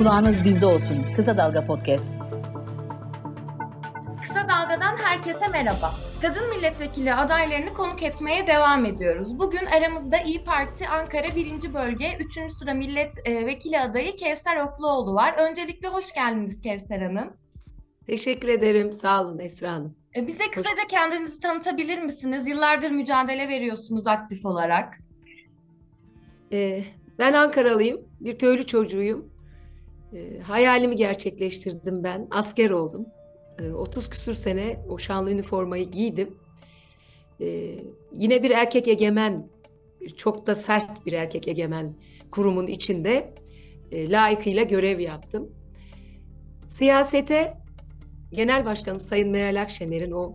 Kulağınız bizde olsun. Kısa Dalga Podcast. Kısa Dalga'dan herkese merhaba. Kadın milletvekili adaylarını konuk etmeye devam ediyoruz. Bugün aramızda İyi Parti Ankara 1. Bölge 3. sıra milletvekili adayı Kevser Ofluoğlu var. Öncelikle hoş geldiniz Kevser Hanım. Teşekkür ederim. Sağ olun Esra Hanım. E, bize kısaca kendinizi tanıtabilir misiniz? Yıllardır mücadele veriyorsunuz aktif olarak. Ee, ben Ankaralıyım. Bir köylü çocuğuyum. Ee, hayalimi gerçekleştirdim ben. Asker oldum. Ee, 30 küsür sene o şanlı üniformayı giydim. Ee, yine bir erkek egemen, çok da sert bir erkek egemen kurumun içinde e, layıkıyla görev yaptım. Siyasete Genel Başkanım Sayın Meral Akşener'in o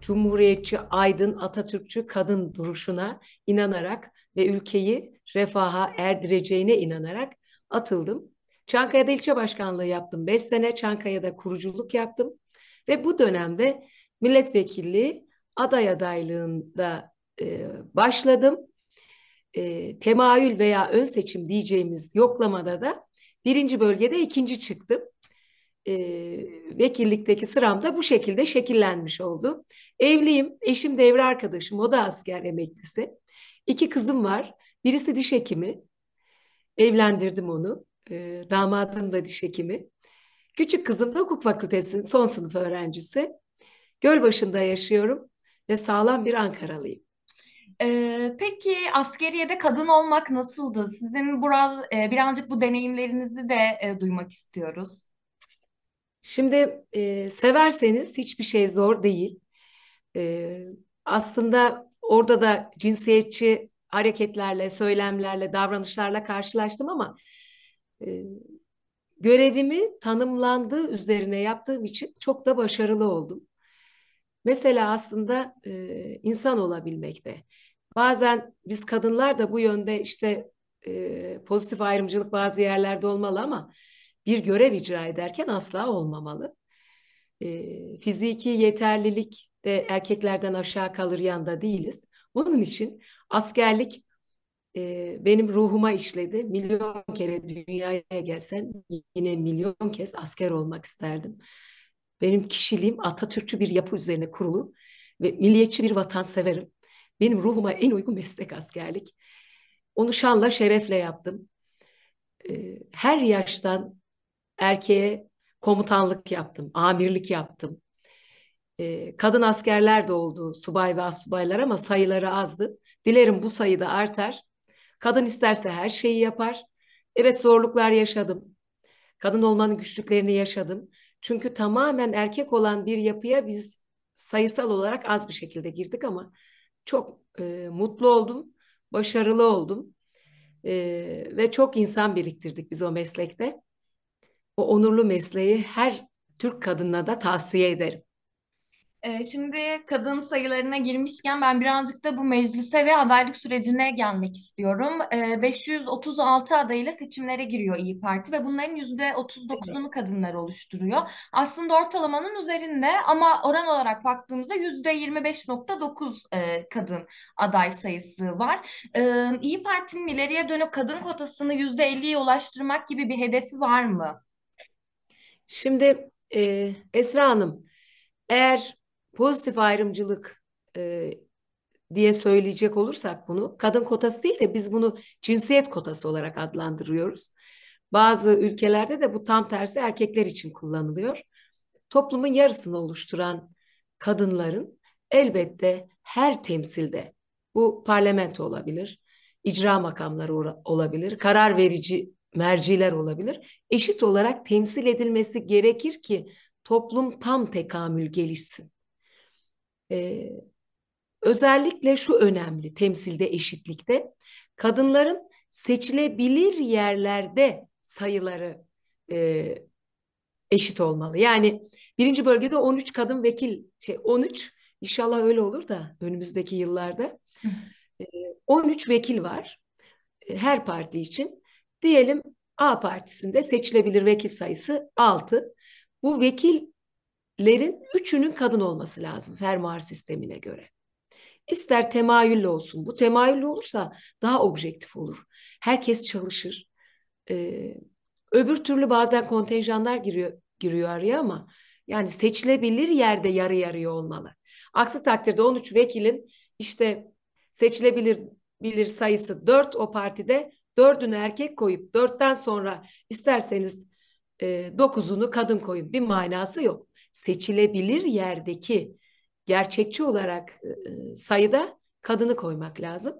cumhuriyetçi, aydın, Atatürkçü kadın duruşuna inanarak ve ülkeyi refaha erdireceğine inanarak atıldım. Çankaya'da ilçe başkanlığı yaptım. Beş sene Çankaya'da kuruculuk yaptım. Ve bu dönemde milletvekilliği aday adaylığında e, başladım. E, temayül veya ön seçim diyeceğimiz yoklamada da birinci bölgede ikinci çıktım. E, vekillikteki sıram da bu şekilde şekillenmiş oldu. Evliyim, eşim devre arkadaşım, o da asker emeklisi. İki kızım var, birisi diş hekimi, evlendirdim onu. E, damadım da diş hekimi. Küçük kızım da hukuk fakültesinin son sınıf öğrencisi. Gölbaşı'nda yaşıyorum ve sağlam bir Ankaralıyım. Ee, peki askeriyede kadın olmak nasıldı? Sizin biraz e, birazcık bu deneyimlerinizi de e, duymak istiyoruz. Şimdi e, severseniz hiçbir şey zor değil. E, aslında orada da cinsiyetçi hareketlerle, söylemlerle, davranışlarla karşılaştım ama e, görevimi tanımlandığı üzerine yaptığım için çok da başarılı oldum. Mesela aslında e, insan olabilmekte. Bazen biz kadınlar da bu yönde işte e, pozitif ayrımcılık bazı yerlerde olmalı ama bir görev icra ederken asla olmamalı. E, fiziki yeterlilik de erkeklerden aşağı kalır yanda değiliz. Onun için askerlik e, benim ruhuma işledi. Milyon kere dünyaya gelsem yine milyon kez asker olmak isterdim. Benim kişiliğim Atatürkçü bir yapı üzerine kurulu ve milliyetçi bir vatanseverim. Benim ruhuma en uygun meslek askerlik. Onu şanla şerefle yaptım. E, her yaştan erkeğe komutanlık yaptım, amirlik yaptım. E, kadın askerler de oldu, subay ve astsubaylar ama sayıları azdı. Dilerim bu sayı da artar. Kadın isterse her şeyi yapar. Evet zorluklar yaşadım. Kadın olmanın güçlüklerini yaşadım. Çünkü tamamen erkek olan bir yapıya biz sayısal olarak az bir şekilde girdik ama çok e, mutlu oldum, başarılı oldum e, ve çok insan biriktirdik biz o meslekte. O onurlu mesleği her Türk kadınına da tavsiye ederim. Ee, şimdi kadın sayılarına girmişken ben birazcık da bu meclise ve adaylık sürecine gelmek istiyorum. 536 ee, adayla seçimlere giriyor İyi Parti ve bunların %39'unu kadınlar oluşturuyor. Aslında ortalamanın üzerinde ama oran olarak baktığımızda %25.9 e, kadın aday sayısı var. Ee, İyi Parti'nin ileriye dönük kadın kotasını %50'ye ulaştırmak gibi bir hedefi var mı? Şimdi e, Esra Hanım, eğer pozitif ayrımcılık e, diye söyleyecek olursak bunu kadın kotası değil de biz bunu cinsiyet kotası olarak adlandırıyoruz. Bazı ülkelerde de bu tam tersi erkekler için kullanılıyor. Toplumun yarısını oluşturan kadınların elbette her temsilde bu parlamento olabilir, icra makamları olabilir, karar verici merciler olabilir. Eşit olarak temsil edilmesi gerekir ki toplum tam tekamül gelişsin. Ee, özellikle şu önemli temsilde eşitlikte kadınların seçilebilir yerlerde sayıları e, eşit olmalı. Yani birinci bölgede 13 kadın vekil şey 13 inşallah öyle olur da önümüzdeki yıllarda 13 vekil var her parti için. Diyelim A partisinde seçilebilir vekil sayısı 6. Bu vekillerin üçünün kadın olması lazım fermuar sistemine göre. İster temayüllü olsun. Bu temayüllü olursa daha objektif olur. Herkes çalışır. Ee, Öbür türlü bazen kontenjanlar giriyor giriyor araya ama yani seçilebilir yerde yarı yarıya olmalı. Aksi takdirde 13 vekilin işte seçilebilir bilir sayısı 4 o partide dördünü erkek koyup dörtten sonra isterseniz e, dokuzunu kadın koyun bir manası yok. Seçilebilir yerdeki gerçekçi olarak e, sayıda kadını koymak lazım.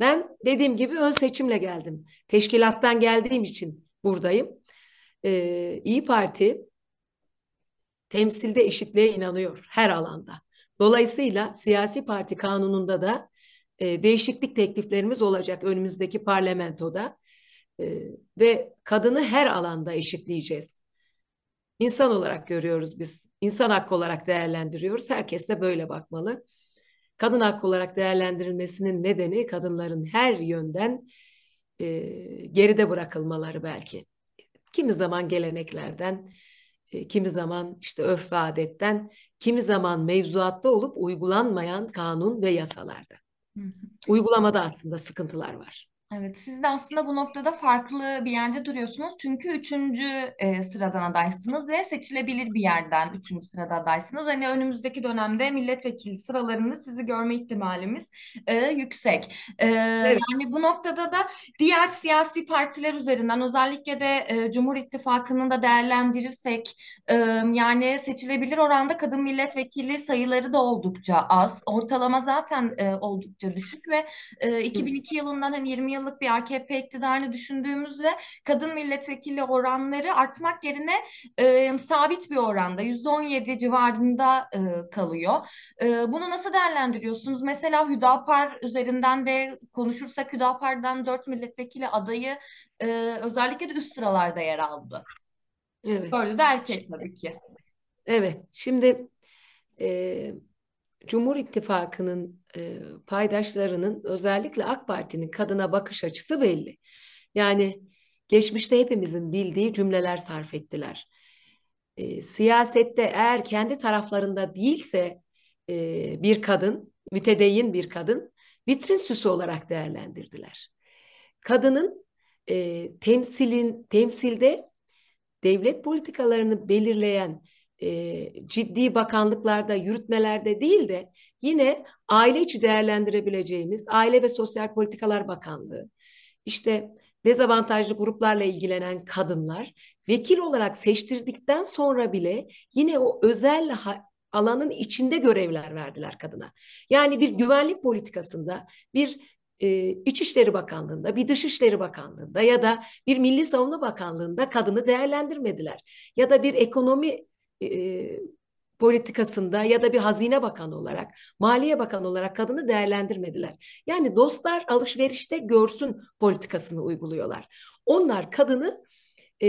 Ben dediğim gibi ön seçimle geldim. Teşkilattan geldiğim için buradayım. Ee, İyi Parti temsilde eşitliğe inanıyor her alanda. Dolayısıyla siyasi parti kanununda da e, değişiklik tekliflerimiz olacak önümüzdeki parlamentoda e, ve kadını her alanda eşitleyeceğiz. İnsan olarak görüyoruz biz, insan hakkı olarak değerlendiriyoruz. Herkes de böyle bakmalı. Kadın hakkı olarak değerlendirilmesinin nedeni kadınların her yönden e, geride bırakılmaları belki. Kimi zaman geleneklerden, e, kimi zaman işte örf ve adetten, kimi zaman mevzuatta olup uygulanmayan kanun ve yasalarda. Hı hı. Uygulamada aslında sıkıntılar var. Evet, siz de aslında bu noktada farklı bir yerde duruyorsunuz. Çünkü üçüncü e, sıradan adaysınız ve seçilebilir bir yerden üçüncü sırada adaysınız. Hani önümüzdeki dönemde milletvekili sıralarında sizi görme ihtimalimiz e, yüksek. E, evet. Yani bu noktada da diğer siyasi partiler üzerinden özellikle de e, Cumhur İttifakı'nın da değerlendirirsek e, yani seçilebilir oranda kadın milletvekili sayıları da oldukça az. Ortalama zaten e, oldukça düşük ve e, 2002 yılından hani 20 yıl yıllık bir AKP iktidarını düşündüğümüzde kadın milletvekili oranları artmak yerine e, sabit bir oranda %17 civarında e, kalıyor. E, bunu nasıl değerlendiriyorsunuz? Mesela Hüdapar üzerinden de konuşursak Hüdapar'dan 4 milletvekili adayı e, özellikle de üst sıralarda yer aldı. Evet. Böyle de erkek tabii ki. Evet. Şimdi e, Cumhur İttifakı'nın e, paydaşlarının özellikle AK Parti'nin kadına bakış açısı belli. Yani geçmişte hepimizin bildiği cümleler sarf ettiler. E, siyasette eğer kendi taraflarında değilse e, bir kadın, mütedeyyin bir kadın vitrin süsü olarak değerlendirdiler. Kadının e, temsilin temsilde devlet politikalarını belirleyen e, ciddi bakanlıklarda, yürütmelerde değil de yine aile içi değerlendirebileceğimiz Aile ve Sosyal Politikalar Bakanlığı, işte dezavantajlı gruplarla ilgilenen kadınlar vekil olarak seçtirdikten sonra bile yine o özel alanın içinde görevler verdiler kadına. Yani bir güvenlik politikasında, bir e, İçişleri Bakanlığı'nda, bir Dışişleri Bakanlığı'nda ya da bir Milli Savunma Bakanlığı'nda kadını değerlendirmediler. Ya da bir ekonomi politikasında ya da bir hazine bakanı olarak, maliye bakanı olarak kadını değerlendirmediler. Yani dostlar alışverişte görsün politikasını uyguluyorlar. Onlar kadını e,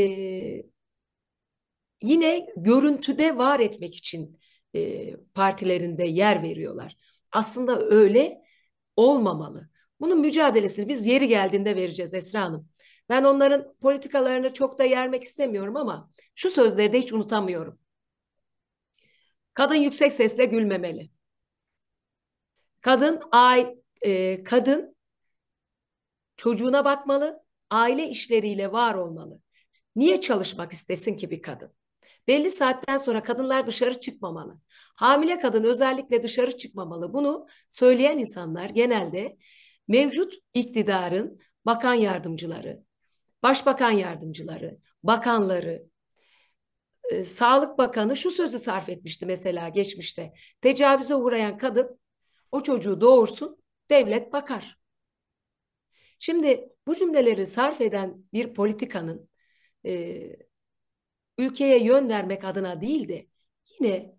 yine görüntüde var etmek için e, partilerinde yer veriyorlar. Aslında öyle olmamalı. Bunun mücadelesini biz yeri geldiğinde vereceğiz Esra Hanım. Ben onların politikalarını çok da yermek istemiyorum ama şu sözleri de hiç unutamıyorum. Kadın yüksek sesle gülmemeli. Kadın ay e, kadın çocuğuna bakmalı, aile işleriyle var olmalı. Niye çalışmak istesin ki bir kadın? Belli saatten sonra kadınlar dışarı çıkmamalı. Hamile kadın özellikle dışarı çıkmamalı. Bunu söyleyen insanlar genelde mevcut iktidarın bakan yardımcıları, başbakan yardımcıları, bakanları, e, Sağlık Bakanı şu sözü sarf etmişti mesela geçmişte. Tecavüze uğrayan kadın o çocuğu doğursun, devlet bakar. Şimdi bu cümleleri sarf eden bir politikanın e, ülkeye yön vermek adına değil de yine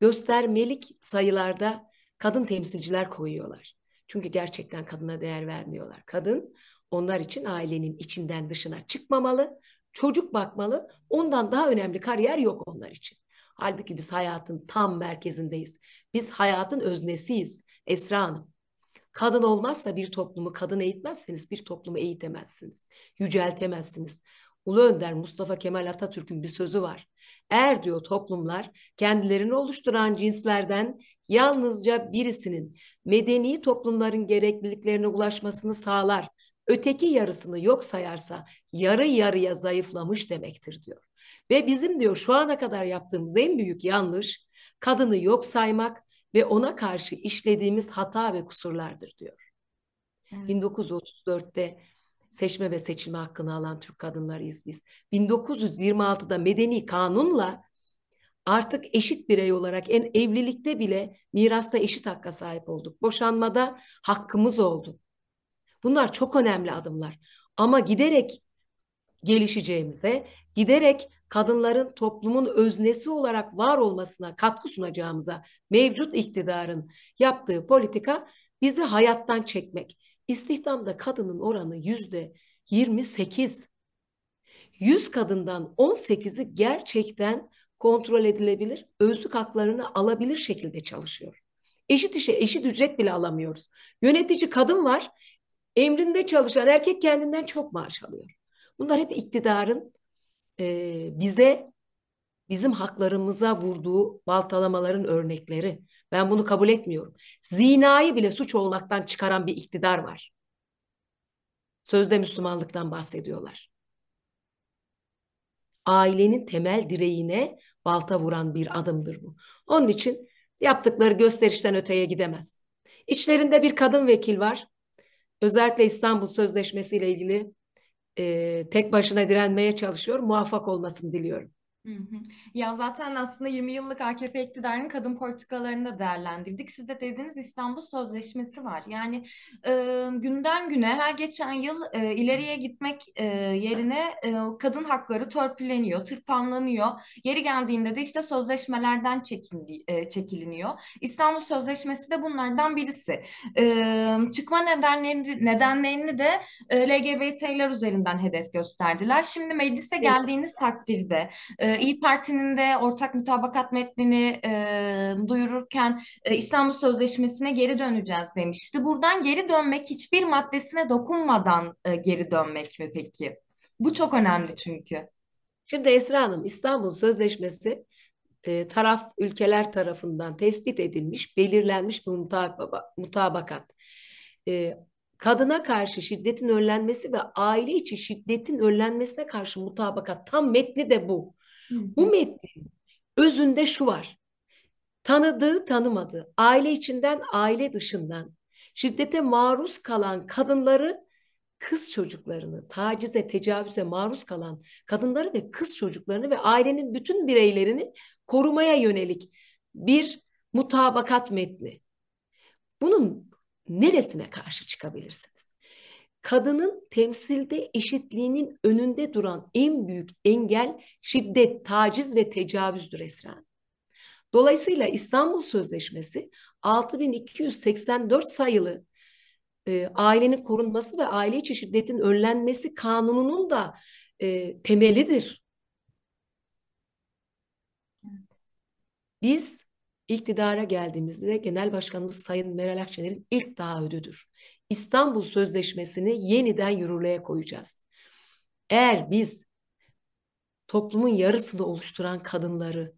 göstermelik sayılarda kadın temsilciler koyuyorlar. Çünkü gerçekten kadına değer vermiyorlar. Kadın onlar için ailenin içinden dışına çıkmamalı, çocuk bakmalı. Ondan daha önemli kariyer yok onlar için. Halbuki biz hayatın tam merkezindeyiz. Biz hayatın öznesiyiz Esra Hanım. Kadın olmazsa bir toplumu, kadın eğitmezseniz bir toplumu eğitemezsiniz, yüceltemezsiniz. Ulu Önder Mustafa Kemal Atatürk'ün bir sözü var. Eğer diyor toplumlar kendilerini oluşturan cinslerden yalnızca birisinin medeni toplumların gerekliliklerine ulaşmasını sağlar, öteki yarısını yok sayarsa yarı yarıya zayıflamış demektir diyor. Ve bizim diyor şu ana kadar yaptığımız en büyük yanlış kadını yok saymak ve ona karşı işlediğimiz hata ve kusurlardır diyor. Evet. 1934'te seçme ve seçilme hakkını alan Türk kadınlarıyız biz. 1926'da medeni kanunla artık eşit birey olarak en evlilikte bile mirasta eşit hakka sahip olduk. Boşanmada hakkımız oldu. Bunlar çok önemli adımlar. Ama giderek gelişeceğimize, giderek kadınların toplumun öznesi olarak var olmasına katkı sunacağımıza mevcut iktidarın yaptığı politika bizi hayattan çekmek. İstihdamda kadının oranı yüzde 28. 100 kadından 18'i gerçekten kontrol edilebilir, özlük haklarını alabilir şekilde çalışıyor. Eşit işe eşit ücret bile alamıyoruz. Yönetici kadın var, emrinde çalışan erkek kendinden çok maaş alıyor. Bunlar hep iktidarın e, bize bizim haklarımıza vurduğu baltalamaların örnekleri. Ben bunu kabul etmiyorum. Zinayı bile suç olmaktan çıkaran bir iktidar var. Sözde Müslümanlıktan bahsediyorlar. Ailenin temel direğine balta vuran bir adımdır bu. Onun için yaptıkları gösterişten öteye gidemez. İçlerinde bir kadın vekil var. Özellikle İstanbul Sözleşmesi ile ilgili e, tek başına direnmeye çalışıyor. Muvaffak olmasını diliyorum. Hı hı. Ya zaten aslında 20 yıllık AKP iktidarının kadın politikalarını da değerlendirdik. Siz de dediğiniz İstanbul Sözleşmesi var. Yani e, günden güne her geçen yıl e, ileriye gitmek e, yerine e, kadın hakları törpüleniyor, tırpanlanıyor. Yeri geldiğinde de işte sözleşmelerden çekildi, e, çekiliniyor. İstanbul Sözleşmesi de bunlardan birisi. E, çıkma nedenlerini, nedenlerini de e, LGBT'ler üzerinden hedef gösterdiler. Şimdi meclise geldiğiniz takdirde e, e, İyi Parti'nin de ortak mutabakat metnini e, duyururken e, İstanbul Sözleşmesi'ne geri döneceğiz demişti. Buradan geri dönmek hiçbir maddesine dokunmadan e, geri dönmek mi peki? Bu çok önemli çünkü. Şimdi Esra Hanım İstanbul Sözleşmesi e, taraf ülkeler tarafından tespit edilmiş, belirlenmiş bir mutabakat. E, kadına karşı şiddetin önlenmesi ve aile içi şiddetin önlenmesine karşı mutabakat tam metni de bu. Bu metnin özünde şu var. Tanıdığı tanımadığı, aile içinden aile dışından şiddete maruz kalan kadınları kız çocuklarını, tacize, tecavüze maruz kalan kadınları ve kız çocuklarını ve ailenin bütün bireylerini korumaya yönelik bir mutabakat metni. Bunun neresine karşı çıkabilirsiniz? Kadının temsilde eşitliğinin önünde duran en büyük engel şiddet, taciz ve tecavüzdür Esra. Dolayısıyla İstanbul Sözleşmesi 6284 sayılı e, ailenin korunması ve aile içi şiddetin önlenmesi kanununun da e, temelidir. Biz iktidara geldiğimizde Genel Başkanımız Sayın Meral Akşener'in ilk taahhüdüdür. İstanbul Sözleşmesi'ni yeniden yürürlüğe koyacağız. Eğer biz toplumun yarısını oluşturan kadınları,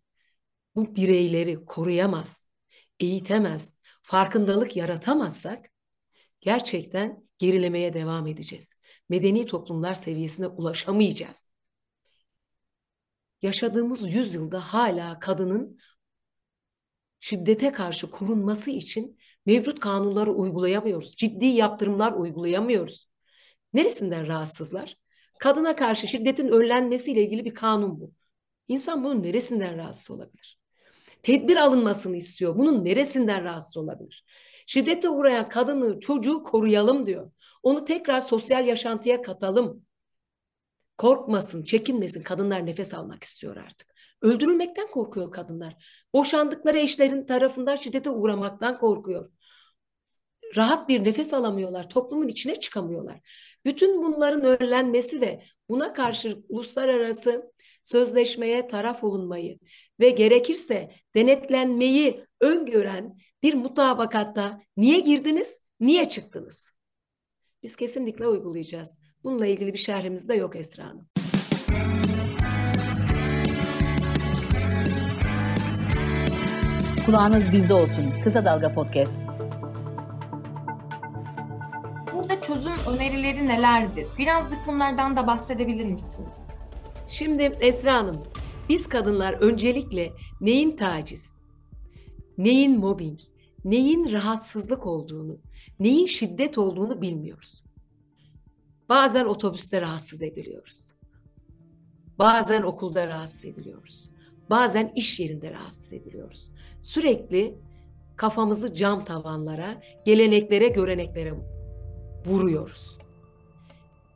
bu bireyleri koruyamaz, eğitemez, farkındalık yaratamazsak gerçekten gerilemeye devam edeceğiz. Medeni toplumlar seviyesine ulaşamayacağız. Yaşadığımız yüzyılda hala kadının şiddete karşı korunması için mevcut kanunları uygulayamıyoruz. Ciddi yaptırımlar uygulayamıyoruz. Neresinden rahatsızlar? Kadına karşı şiddetin önlenmesiyle ilgili bir kanun bu. İnsan bunun neresinden rahatsız olabilir? Tedbir alınmasını istiyor. Bunun neresinden rahatsız olabilir? Şiddete uğrayan kadını, çocuğu koruyalım diyor. Onu tekrar sosyal yaşantıya katalım. Korkmasın, çekinmesin. Kadınlar nefes almak istiyor artık. Öldürülmekten korkuyor kadınlar. Boşandıkları eşlerin tarafından şiddete uğramaktan korkuyor. Rahat bir nefes alamıyorlar. Toplumun içine çıkamıyorlar. Bütün bunların önlenmesi ve buna karşı uluslararası sözleşmeye taraf olunmayı ve gerekirse denetlenmeyi öngören bir mutabakatta niye girdiniz, niye çıktınız? Biz kesinlikle uygulayacağız. Bununla ilgili bir şerhimiz de yok Esra Hanım. Kulağınız bizde olsun. Kısa Dalga Podcast. burada çözüm önerileri nelerdir? Birazcık bunlardan da bahsedebilir misiniz? Şimdi Esra Hanım, biz kadınlar öncelikle neyin taciz, neyin mobbing, neyin rahatsızlık olduğunu, neyin şiddet olduğunu bilmiyoruz. Bazen otobüste rahatsız ediliyoruz. Bazen okulda rahatsız ediliyoruz. Bazen iş yerinde rahatsız ediliyoruz. Sürekli kafamızı cam tavanlara, geleneklere, göreneklere vuruyoruz.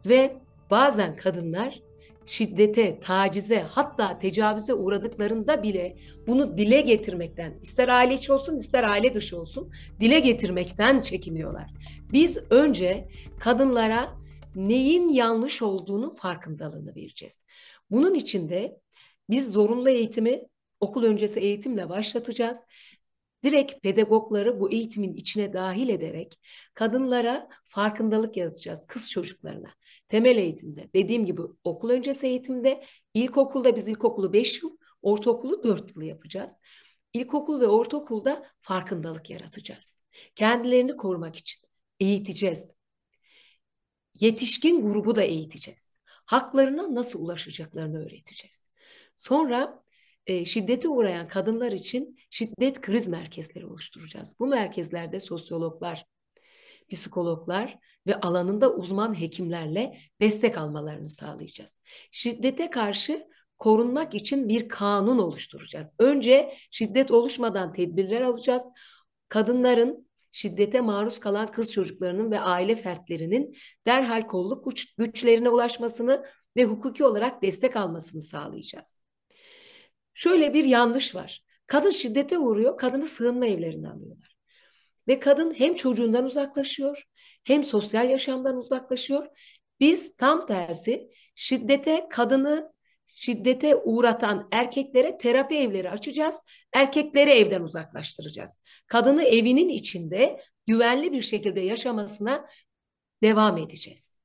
Ve bazen kadınlar şiddete, tacize hatta tecavüze uğradıklarında bile bunu dile getirmekten, ister aile içi olsun ister aile dışı olsun dile getirmekten çekiniyorlar. Biz önce kadınlara neyin yanlış olduğunu farkındalığını vereceğiz. Bunun için de biz zorunlu eğitimi okul öncesi eğitimle başlatacağız. Direkt pedagogları bu eğitimin içine dahil ederek kadınlara farkındalık yaratacağız kız çocuklarına. Temel eğitimde dediğim gibi okul öncesi eğitimde ilkokulda biz ilkokulu 5 yıl, ortaokulu 4 yıl yapacağız. İlkokul ve ortaokulda farkındalık yaratacağız. Kendilerini korumak için eğiteceğiz. Yetişkin grubu da eğiteceğiz. Haklarına nasıl ulaşacaklarını öğreteceğiz. Sonra e, şiddete uğrayan kadınlar için şiddet kriz merkezleri oluşturacağız. Bu merkezlerde sosyologlar, psikologlar ve alanında uzman hekimlerle destek almalarını sağlayacağız. Şiddete karşı korunmak için bir kanun oluşturacağız. Önce şiddet oluşmadan tedbirler alacağız. Kadınların şiddete maruz kalan kız çocuklarının ve aile fertlerinin derhal kolluk güç, güçlerine ulaşmasını ve hukuki olarak destek almasını sağlayacağız. Şöyle bir yanlış var. Kadın şiddete uğruyor, kadını sığınma evlerine alıyorlar. Ve kadın hem çocuğundan uzaklaşıyor, hem sosyal yaşamdan uzaklaşıyor. Biz tam tersi şiddete kadını şiddete uğratan erkeklere terapi evleri açacağız. Erkekleri evden uzaklaştıracağız. Kadını evinin içinde güvenli bir şekilde yaşamasına devam edeceğiz.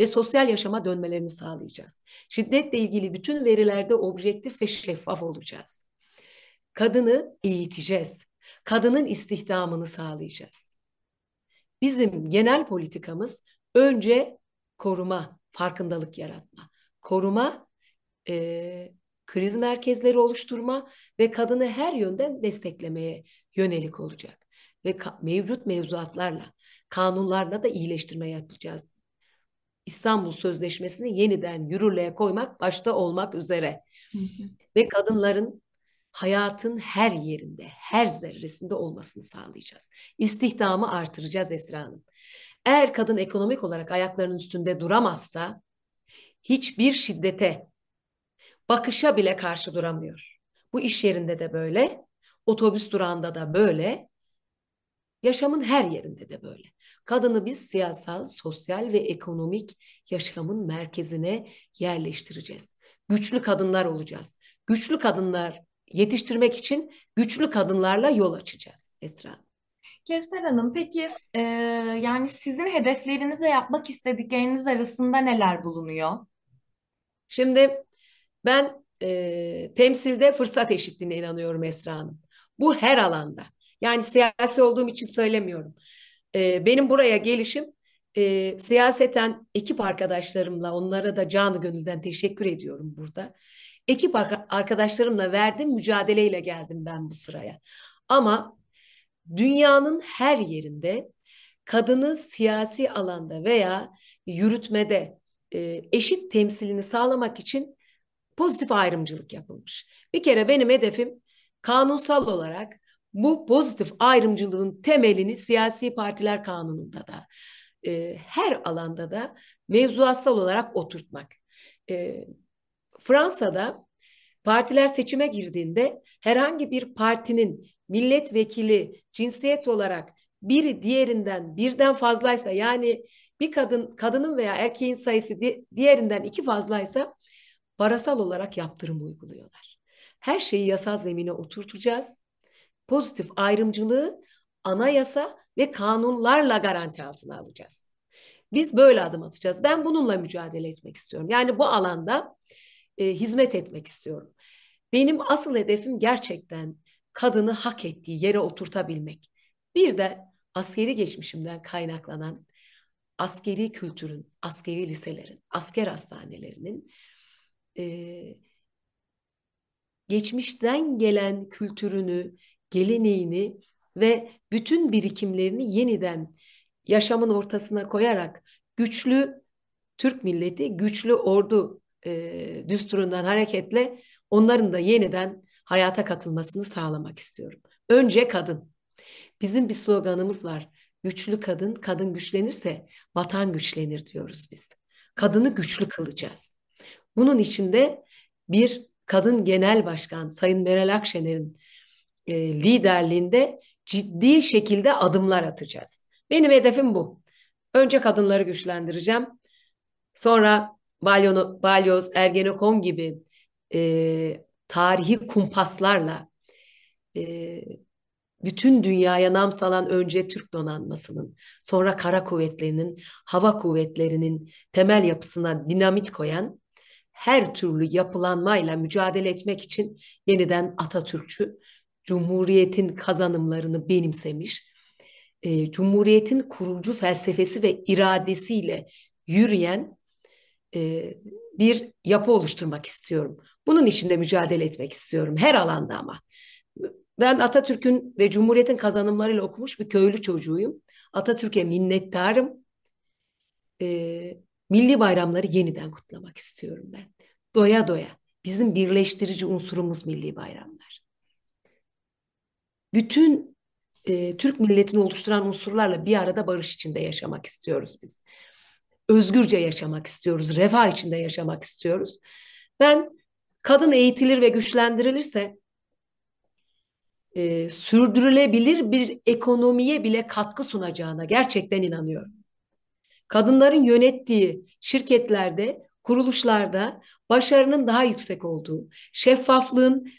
Ve sosyal yaşama dönmelerini sağlayacağız. Şiddetle ilgili bütün verilerde objektif ve şeffaf olacağız. Kadını eğiteceğiz. Kadının istihdamını sağlayacağız. Bizim genel politikamız önce koruma, farkındalık yaratma. Koruma, e, kriz merkezleri oluşturma ve kadını her yönden desteklemeye yönelik olacak. Ve mevcut mevzuatlarla, kanunlarla da iyileştirme yapacağız. İstanbul Sözleşmesi'ni yeniden yürürlüğe koymak başta olmak üzere. Hı hı. Ve kadınların hayatın her yerinde, her zerresinde olmasını sağlayacağız. İstihdamı artıracağız Esra Hanım. Eğer kadın ekonomik olarak ayaklarının üstünde duramazsa hiçbir şiddete, bakışa bile karşı duramıyor. Bu iş yerinde de böyle, otobüs durağında da böyle, yaşamın her yerinde de böyle. Kadını biz siyasal, sosyal ve ekonomik yaşamın merkezine yerleştireceğiz. Güçlü kadınlar olacağız. Güçlü kadınlar yetiştirmek için güçlü kadınlarla yol açacağız Esra. Kevser Hanım, peki e, yani sizin hedefleriniz ve yapmak istedikleriniz arasında neler bulunuyor? Şimdi ben e, temsilde fırsat eşitliğine inanıyorum Esra Hanım. Bu her alanda. Yani siyasi olduğum için söylemiyorum. E, benim buraya gelişim e, siyaseten ekip arkadaşlarımla onlara da canı gönülden teşekkür ediyorum burada. Ekip arkadaşlarımla verdim mücadeleyle geldim ben bu sıraya. Ama dünyanın her yerinde kadını siyasi alanda veya yürütmede e, eşit temsilini sağlamak için pozitif ayrımcılık yapılmış. Bir kere benim hedefim kanunsal olarak bu pozitif ayrımcılığın temelini siyasi partiler kanununda da e, her alanda da mevzuatsal olarak oturtmak. E, Fransa'da partiler seçime girdiğinde herhangi bir partinin milletvekili cinsiyet olarak biri diğerinden birden fazlaysa yani bir kadın kadının veya erkeğin sayısı di diğerinden iki fazlaysa parasal olarak yaptırım uyguluyorlar. Her şeyi yasal zemine oturtacağız. Pozitif ayrımcılığı anayasa ve kanunlarla garanti altına alacağız. Biz böyle adım atacağız. Ben bununla mücadele etmek istiyorum. Yani bu alanda e, hizmet etmek istiyorum. Benim asıl hedefim gerçekten kadını hak ettiği yere oturtabilmek. Bir de askeri geçmişimden kaynaklanan askeri kültürün, askeri liselerin, asker hastanelerinin e, geçmişten gelen kültürünü, geleneğini ve bütün birikimlerini yeniden yaşamın ortasına koyarak güçlü Türk milleti, güçlü ordu e, düsturundan hareketle onların da yeniden hayata katılmasını sağlamak istiyorum. Önce kadın. Bizim bir sloganımız var. Güçlü kadın, kadın güçlenirse vatan güçlenir diyoruz biz. Kadını güçlü kılacağız. Bunun içinde bir kadın genel başkan Sayın Meral Akşener'in e, liderliğinde ciddi şekilde adımlar atacağız. Benim hedefim bu. Önce kadınları güçlendireceğim. Sonra Balyono, Balyoz, Ergenekon gibi e, tarihi kumpaslarla e, bütün dünyaya nam salan önce Türk donanmasının, sonra kara kuvvetlerinin, hava kuvvetlerinin temel yapısına dinamit koyan her türlü yapılanmayla mücadele etmek için yeniden Atatürkçü, Cumhuriyet'in kazanımlarını benimsemiş, e, Cumhuriyet'in kurucu felsefesi ve iradesiyle yürüyen e, bir yapı oluşturmak istiyorum. Bunun için de mücadele etmek istiyorum her alanda ama. Ben Atatürk'ün ve Cumhuriyet'in kazanımlarıyla okumuş bir köylü çocuğuyum. Atatürk'e minnettarım. E, milli bayramları yeniden kutlamak istiyorum ben. Doya doya. Bizim birleştirici unsurumuz milli bayramlar. Bütün e, Türk milletini oluşturan unsurlarla bir arada barış içinde yaşamak istiyoruz biz. Özgürce yaşamak istiyoruz, refah içinde yaşamak istiyoruz. Ben kadın eğitilir ve güçlendirilirse e, sürdürülebilir bir ekonomiye bile katkı sunacağına gerçekten inanıyorum. Kadınların yönettiği şirketlerde, kuruluşlarda başarının daha yüksek olduğu, şeffaflığın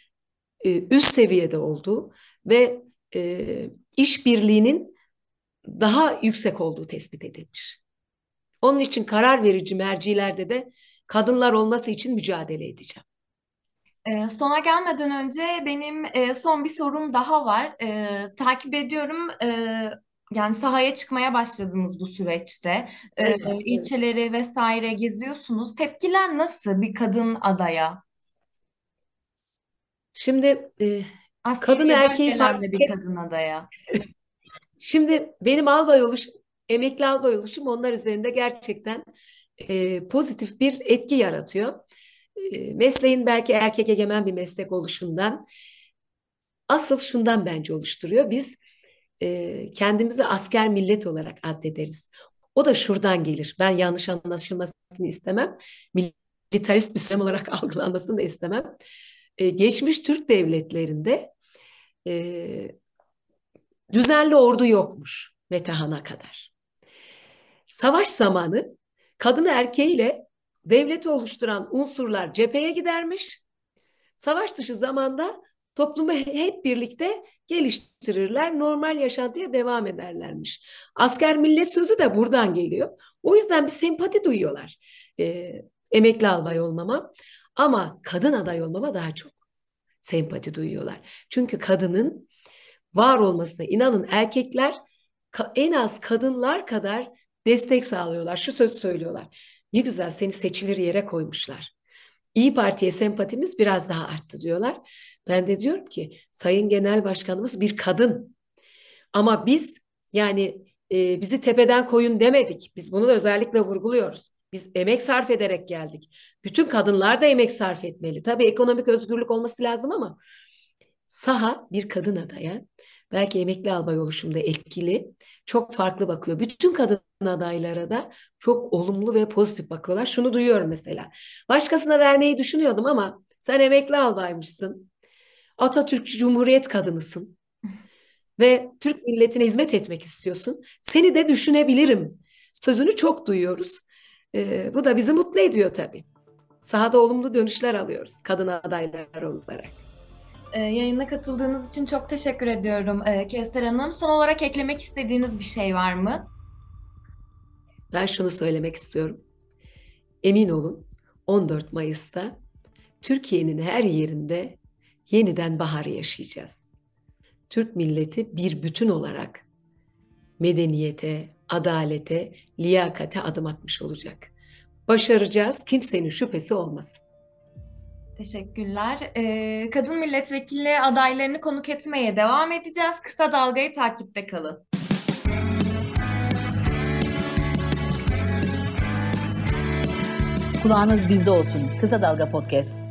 e, üst seviyede olduğu ve e, işbirliğinin daha yüksek olduğu tespit edilmiş. Onun için karar verici mercilerde de kadınlar olması için mücadele edeceğim. E, sona gelmeden önce benim e, son bir sorum daha var. E, takip ediyorum. E, yani sahaya çıkmaya başladınız bu süreçte. Evet, evet. ilçeleri vesaire geziyorsunuz. Tepkiler nasıl bir kadın adaya? Şimdi Askeri kadın erkeği fark bir kadın adaya. Şimdi benim albay oluşum, emekli albay oluşum onlar üzerinde gerçekten e, pozitif bir etki yaratıyor. E, mesleğin belki erkek egemen bir meslek oluşundan, asıl şundan bence oluşturuyor. Biz e, kendimizi asker millet olarak addederiz. O da şuradan gelir. Ben yanlış anlaşılmasını istemem. Militarist bir söylem olarak algılanmasını da istemem. E, geçmiş Türk devletlerinde e, düzenli ordu yokmuş Metehan'a kadar. Savaş zamanı kadını erkeğiyle devleti oluşturan unsurlar cepheye gidermiş. Savaş dışı zamanda toplumu hep birlikte geliştirirler, normal yaşantıya devam ederlermiş. Asker millet sözü de buradan geliyor. O yüzden bir sempati duyuyorlar. E, emekli albay olmama ama kadın aday olmama daha çok sempati duyuyorlar. Çünkü kadının var olmasına inanın erkekler en az kadınlar kadar destek sağlıyorlar. Şu söz söylüyorlar. Ne güzel seni seçilir yere koymuşlar. İyi Parti'ye sempatimiz biraz daha arttı diyorlar. Ben de diyorum ki Sayın Genel Başkanımız bir kadın. Ama biz yani e, bizi tepeden koyun demedik. Biz bunu da özellikle vurguluyoruz. Biz emek sarf ederek geldik. Bütün kadınlar da emek sarf etmeli. Tabii ekonomik özgürlük olması lazım ama saha bir kadın adaya belki emekli albay oluşumda etkili çok farklı bakıyor. Bütün kadın adaylara da çok olumlu ve pozitif bakıyorlar. Şunu duyuyorum mesela. Başkasına vermeyi düşünüyordum ama sen emekli albaymışsın. Atatürkçü Cumhuriyet kadınısın. Ve Türk milletine hizmet etmek istiyorsun. Seni de düşünebilirim. Sözünü çok duyuyoruz. Ee, bu da bizi mutlu ediyor tabii. Sahada olumlu dönüşler alıyoruz kadın adaylar olarak. Ee, yayına katıldığınız için çok teşekkür ediyorum ee, Kevser Hanım. Son olarak eklemek istediğiniz bir şey var mı? Ben şunu söylemek istiyorum. Emin olun 14 Mayıs'ta Türkiye'nin her yerinde yeniden baharı yaşayacağız. Türk milleti bir bütün olarak medeniyete, adalete, liyakate adım atmış olacak. Başaracağız, kimsenin şüphesi olmasın. Teşekkürler. Ee, kadın milletvekili adaylarını konuk etmeye devam edeceğiz. Kısa Dalga'yı takipte kalın. Kulağınız bizde olsun. Kısa Dalga Podcast.